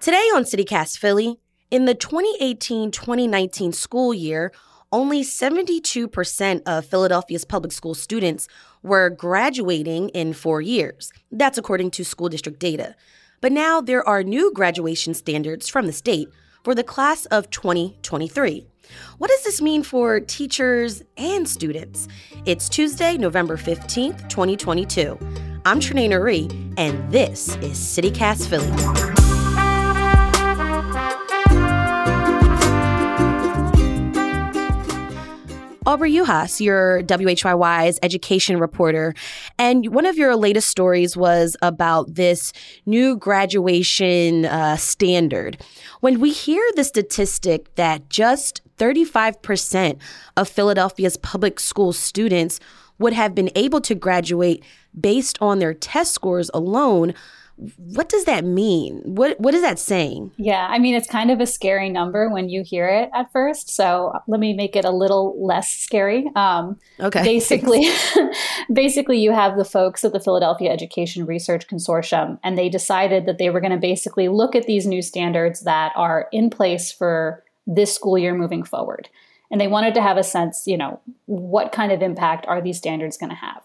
Today on CityCast Philly, in the 2018 2019 school year, only 72% of Philadelphia's public school students were graduating in four years. That's according to school district data. But now there are new graduation standards from the state for the class of 2023. What does this mean for teachers and students? It's Tuesday, November 15th, 2022. I'm Trenae Nuri, and this is CityCast Philly. Aubri Juhasz, your WHYY's education reporter. And one of your latest stories was about this new graduation uh, standard. When we hear the statistic that just 35% of Philadelphia's public school students would have been able to graduate based on their test scores alone, what does that mean? What what is that saying? Yeah, I mean it's kind of a scary number when you hear it at first. So let me make it a little less scary. Um, okay. Basically, basically you have the folks at the Philadelphia Education Research Consortium, and they decided that they were going to basically look at these new standards that are in place for this school year moving forward, and they wanted to have a sense, you know, what kind of impact are these standards going to have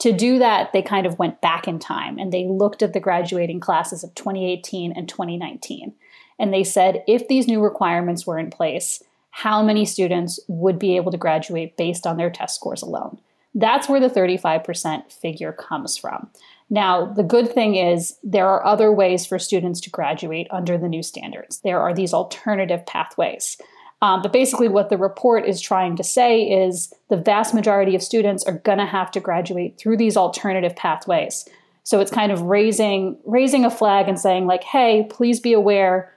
to do that, they kind of went back in time and they looked at the graduating classes of 2018 and 2019. And they said if these new requirements were in place, how many students would be able to graduate based on their test scores alone? That's where the 35% figure comes from. Now, the good thing is there are other ways for students to graduate under the new standards. There are these alternative pathways. Um, but basically, what the report is trying to say is the vast majority of students are going to have to graduate through these alternative pathways. So it's kind of raising raising a flag and saying like, "Hey, please be aware,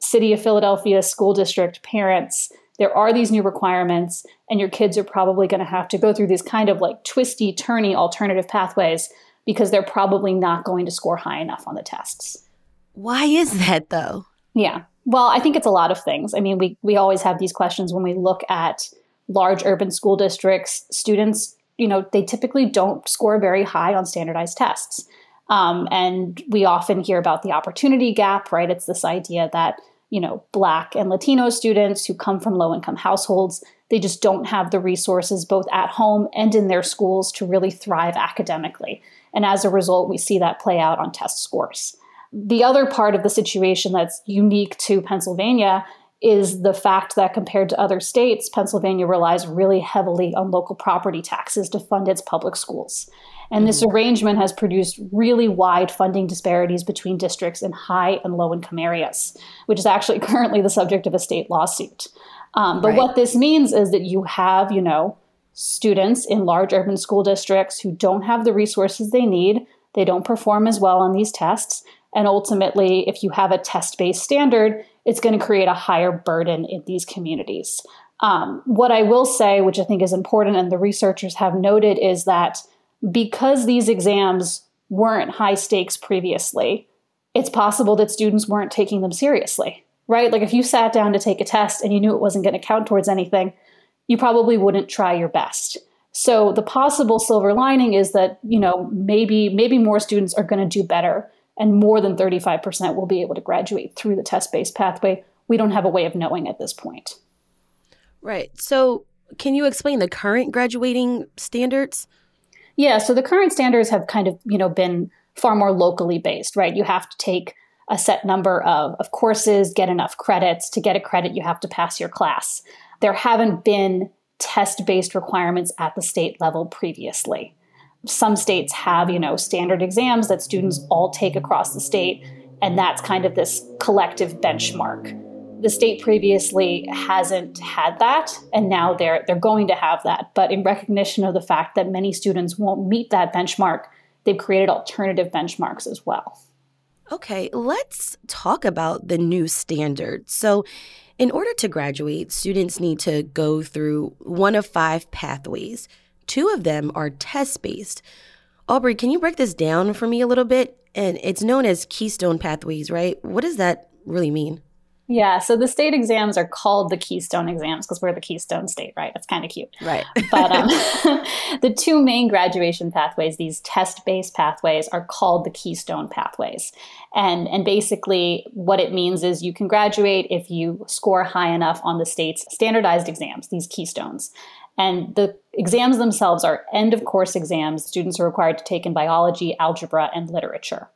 City of Philadelphia school district parents, there are these new requirements, and your kids are probably going to have to go through these kind of like twisty, turny alternative pathways because they're probably not going to score high enough on the tests." Why is that though? Yeah. Well, I think it's a lot of things. I mean, we we always have these questions when we look at large urban school districts. Students, you know, they typically don't score very high on standardized tests, um, and we often hear about the opportunity gap. Right? It's this idea that you know, Black and Latino students who come from low income households, they just don't have the resources both at home and in their schools to really thrive academically. And as a result, we see that play out on test scores. The other part of the situation that's unique to Pennsylvania is the fact that compared to other states, Pennsylvania relies really heavily on local property taxes to fund its public schools. And mm-hmm. this arrangement has produced really wide funding disparities between districts in high and low income areas, which is actually currently the subject of a state lawsuit. Um, but right. what this means is that you have, you know, students in large urban school districts who don't have the resources they need, they don't perform as well on these tests, and ultimately, if you have a test based standard, it's going to create a higher burden in these communities. Um, what I will say, which I think is important and the researchers have noted, is that because these exams weren't high stakes previously, it's possible that students weren't taking them seriously, right? Like if you sat down to take a test and you knew it wasn't going to count towards anything, you probably wouldn't try your best. So the possible silver lining is that, you know, maybe maybe more students are going to do better and more than 35% will be able to graduate through the test based pathway. We don't have a way of knowing at this point. Right. So, can you explain the current graduating standards? Yeah, so the current standards have kind of, you know, been far more locally based, right? You have to take a set number of, of courses, get enough credits. To get a credit, you have to pass your class. There haven't been test based requirements at the state level previously some states have, you know, standard exams that students all take across the state, and that's kind of this collective benchmark. The state previously hasn't had that, and now they're they're going to have that. But in recognition of the fact that many students won't meet that benchmark, they've created alternative benchmarks as well. Okay, let's talk about the new standards. So, in order to graduate, students need to go through one of five pathways Two of them are test based. Aubri, can you break this down for me a little bit? And it's known as Keystone Pathways, right? What does that really mean? Yeah, so the state exams are called the Keystone exams because we're the Keystone State, right? That's kind of cute. Right. but um, the two main graduation pathways, these test based pathways, are called the Keystone pathways. And, and basically, what it means is you can graduate if you score high enough on the state's standardized exams, these Keystones. And the exams themselves are end of course exams students are required to take in biology, algebra, and literature.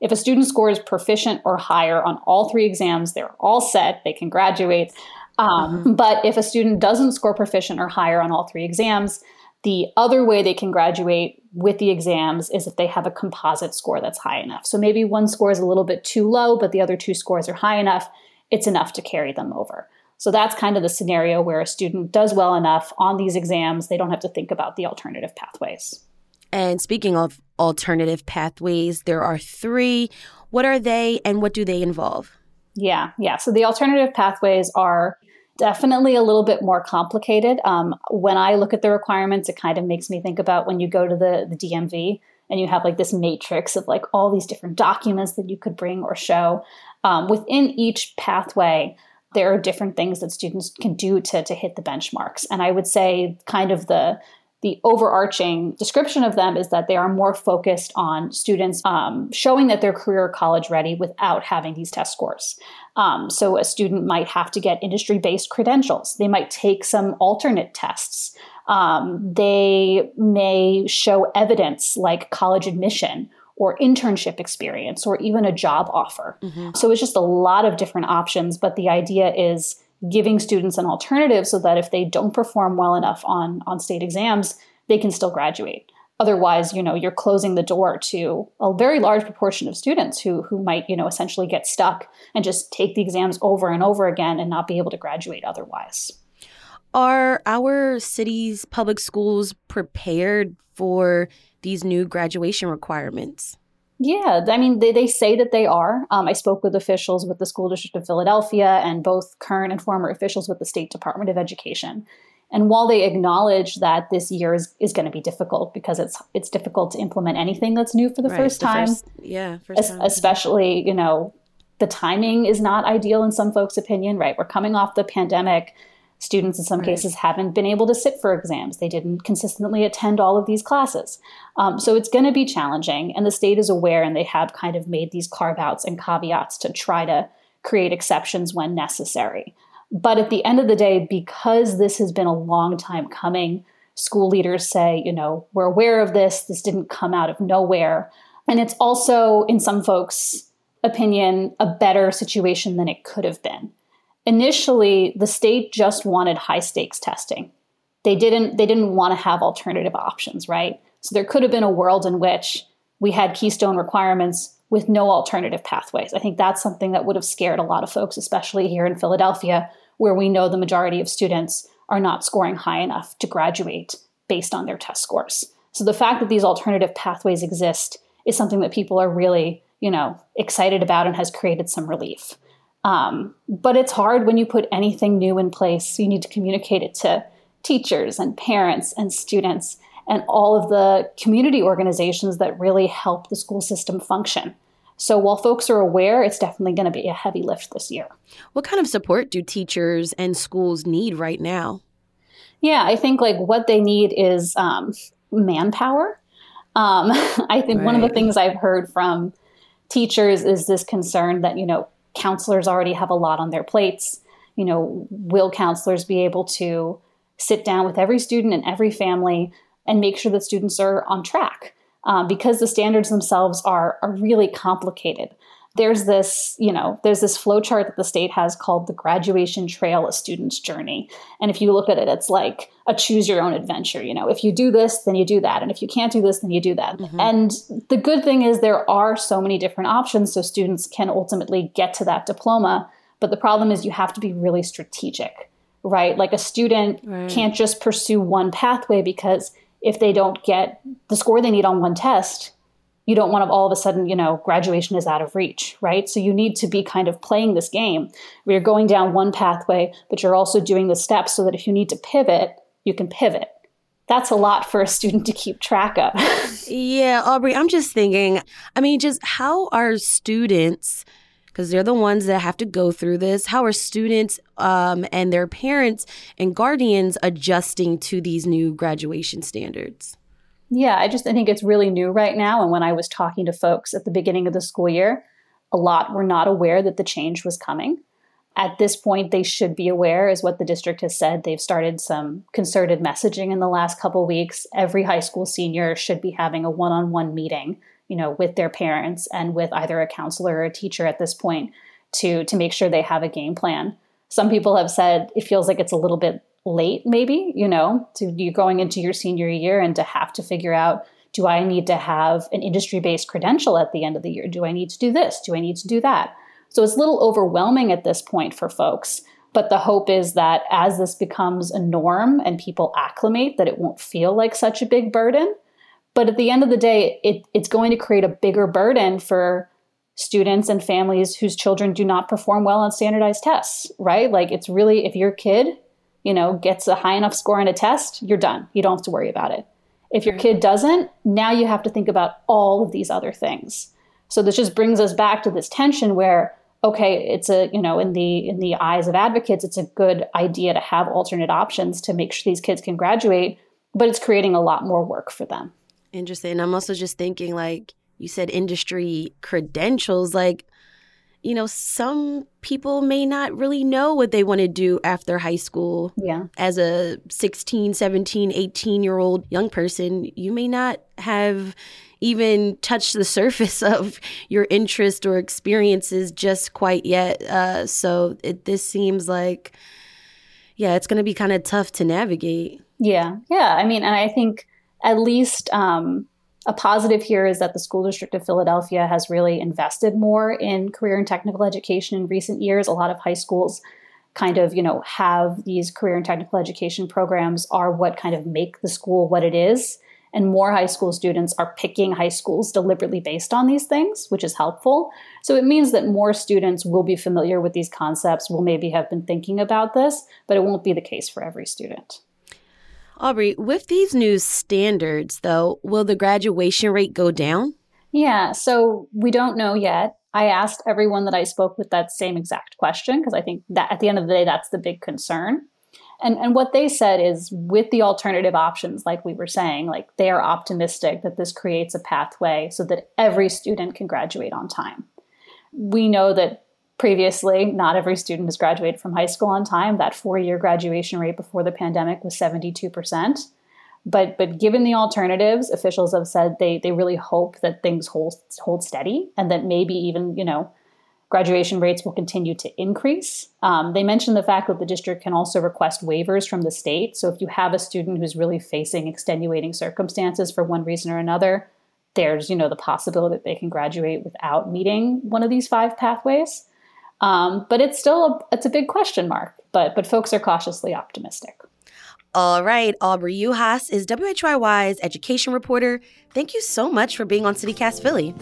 If a student scores proficient or higher on all three exams, they're all set, they can graduate. Um, mm-hmm. But if a student doesn't score proficient or higher on all three exams, the other way they can graduate with the exams is if they have a composite score that's high enough. So maybe one score is a little bit too low, but the other two scores are high enough, it's enough to carry them over. So that's kind of the scenario where a student does well enough on these exams, they don't have to think about the alternative pathways. And speaking of alternative pathways, there are three. What are they and what do they involve? Yeah, yeah. So the alternative pathways are definitely a little bit more complicated. Um, when I look at the requirements, it kind of makes me think about when you go to the, the DMV and you have like this matrix of like all these different documents that you could bring or show. Um, within each pathway, there are different things that students can do to, to hit the benchmarks. And I would say kind of the the overarching description of them is that they are more focused on students um, showing that they're career college ready without having these test scores. Um, so a student might have to get industry based credentials. They might take some alternate tests. Um, they may show evidence like college admission or internship experience or even a job offer. Mm-hmm. So it's just a lot of different options. But the idea is giving students an alternative so that if they don't perform well enough on on state exams, they can still graduate. Otherwise, you know, you're closing the door to a very large proportion of students who who might, you know, essentially get stuck and just take the exams over and over again and not be able to graduate otherwise. Are our city's public schools prepared for these new graduation requirements? Yeah, I mean, they, they say that they are. Um, I spoke with officials with the School District of Philadelphia and both current and former officials with the State Department of Education. And while they acknowledge that this year is, is going to be difficult because it's it's difficult to implement anything that's new for the right, first the time, first, yeah, first time. especially you know the timing is not ideal in some folks' opinion. Right, we're coming off the pandemic. Students, in some right. cases, haven't been able to sit for exams. They didn't consistently attend all of these classes. Um, so it's going to be challenging. And the state is aware, and they have kind of made these carve outs and caveats to try to create exceptions when necessary. But at the end of the day, because this has been a long time coming, school leaders say, you know, we're aware of this. This didn't come out of nowhere. And it's also, in some folks' opinion, a better situation than it could have been initially the state just wanted high stakes testing. They didn't they didn't want to have alternative options, right? So there could have been a world in which we had keystone requirements with no alternative pathways. I think that's something that would have scared a lot of folks, especially here in Philadelphia, where we know the majority of students are not scoring high enough to graduate based on their test scores. So the fact that these alternative pathways exist is something that people are really, you know, excited about and has created some relief. Um, but it's hard when you put anything new in place. You need to communicate it to teachers and parents and students and all of the community organizations that really help the school system function. So while folks are aware, it's definitely going to be a heavy lift this year. What kind of support do teachers and schools need right now? Yeah, I think like what they need is um, manpower. Um, I think right. one of the things I've heard from teachers is this concern that you know counselors already have a lot on their plates. You know, will counselors be able to sit down with every student and every family and make sure that students are on track? Um, because the standards themselves are, are really complicated there's this, you know, there's this flow chart that the state has called the graduation trail, a student's journey. And if you look at it, it's like a choose your own adventure. You know, if you do this, then you do that. And if you can't do this, then you do that. Mm-hmm. And the good thing is there are so many different options so students can ultimately get to that diploma. But the problem is you have to be really strategic, right? Like a student right. can't just pursue one pathway because if they don't get the score they need on one test, you don't want to all of a sudden, you know, graduation is out of reach, right? So you need to be kind of playing this game where you're going down one pathway, but you're also doing the steps so that if you need to pivot, you can pivot. That's a lot for a student to keep track of. yeah, Aubri, I'm just thinking, I mean, just how are students because they're the ones that have to go through this. How are students um, and their parents and guardians adjusting to these new graduation standards? Yeah, I just I think it's really new right now. And when I was talking to folks at the beginning of the school year, a lot were not aware that the change was coming. At this point, they should be aware, is what the district has said. They've started some concerted messaging in the last couple weeks. Every high school senior should be having a one-on-one meeting, you know, with their parents and with either a counselor or a teacher at this point to to make sure they have a game plan. Some people have said it feels like it's a little bit late, maybe, you know, to you going into your senior year and to have to figure out do I need to have an industry based credential at the end of the year? Do I need to do this? Do I need to do that? So it's a little overwhelming at this point for folks. But the hope is that as this becomes a norm and people acclimate, that it won't feel like such a big burden. But at the end of the day, it, it's going to create a bigger burden for students and families whose children do not perform well on standardized tests, right? Like it's really, if your kid you know, gets a high enough score on a test, you're done. You don't have to worry about it. If your kid doesn't, now you have to think about all of these other things. So this just brings us back to this tension where okay, it's a, you know, in the in the eyes of advocates, it's a good idea to have alternate options to make sure these kids can graduate, but it's creating a lot more work for them. Interesting. I'm also just thinking like you said industry credentials like you know, some people may not really know what they want to do after high school. Yeah. As a 16, 17, 18 year old young person, you may not have even touched the surface of your interest or experiences just quite yet. Uh, so it, this seems like, yeah, it's going to be kind of tough to navigate. Yeah. Yeah. I mean, and I think at least, um, a positive here is that the School District of Philadelphia has really invested more in career and technical education in recent years. A lot of high schools kind of, you know, have these career and technical education programs are what kind of make the school what it is. And more high school students are picking high schools deliberately based on these things, which is helpful. So it means that more students will be familiar with these concepts, will maybe have been thinking about this, but it won't be the case for every student. Aubri, with these new standards, though, will the graduation rate go down? Yeah, so we don't know yet. I asked everyone that I spoke with that same exact question because I think that at the end of the day, that's the big concern. And, and what they said is with the alternative options, like we were saying, like they are optimistic that this creates a pathway so that every student can graduate on time. We know that Previously, not every student has graduated from high school on time. That four year graduation rate before the pandemic was 72%. But, but given the alternatives, officials have said they, they really hope that things hold, hold steady and that maybe even, you know, graduation rates will continue to increase. Um, they mentioned the fact that the district can also request waivers from the state. So if you have a student who's really facing extenuating circumstances for one reason or another, there's you know the possibility that they can graduate without meeting one of these five pathways. Um, but it's still a, it's a big question mark. But but folks are cautiously optimistic. All right, Aubri Juhasz is WHYY's education reporter. Thank you so much for being on CityCast Philly.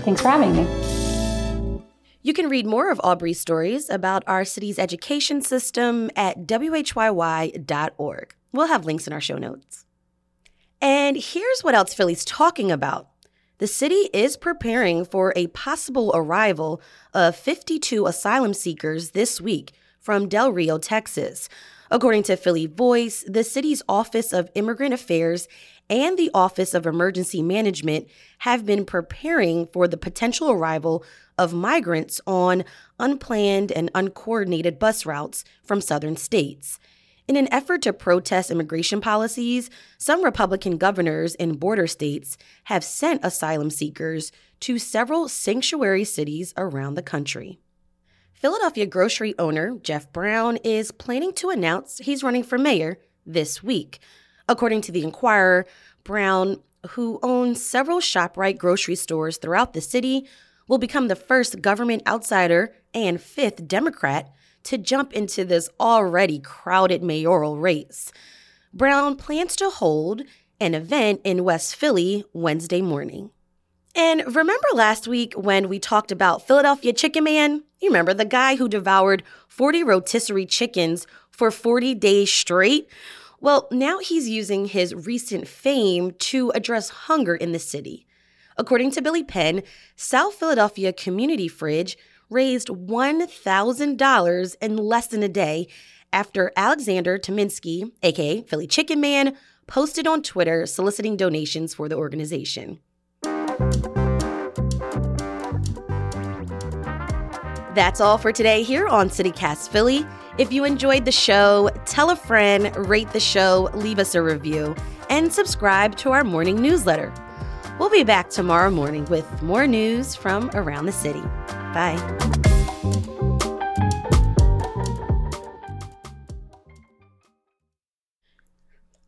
Thanks for having me. You can read more of Aubri's stories about our city's education system at WHYY.org. We'll have links in our show notes. And here's what else Philly's talking about the city is preparing for a possible arrival of 52 asylum seekers this week from Del Rio, Texas. According to Philly Voice, the city's Office of Immigrant Affairs and the Office of Emergency Management have been preparing for the potential arrival of migrants on unplanned and uncoordinated bus routes from southern states. In an effort to protest immigration policies, some Republican governors in border states have sent asylum seekers to several sanctuary cities around the country. Philadelphia grocery owner Jeff Brown is planning to announce he's running for mayor this week. According to the Inquirer, Brown, who owns several ShopRite grocery stores throughout the city, will become the first government outsider and fifth Democrat to jump into this already crowded mayoral race. Brown plans to hold an event in West Philly Wednesday morning. And remember last week when we talked about Philadelphia Chicken Man? You remember the guy who devoured 40 rotisserie chickens for 40 days straight? Well, now he's using his recent fame to address hunger in the city. According to Billy Penn, South Philadelphia Community Fridge raised $1,000 in less than a day after Alexander Tominsky, aka Philly Chicken Man, posted on Twitter soliciting donations for the organization. That's all for today here on CityCast Philly. If you enjoyed the show, tell a friend, rate the show, leave us a review, and subscribe to our morning newsletter. We'll be back tomorrow morning with more news from around the city. Bye.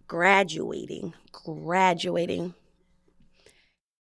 Graduating, graduating.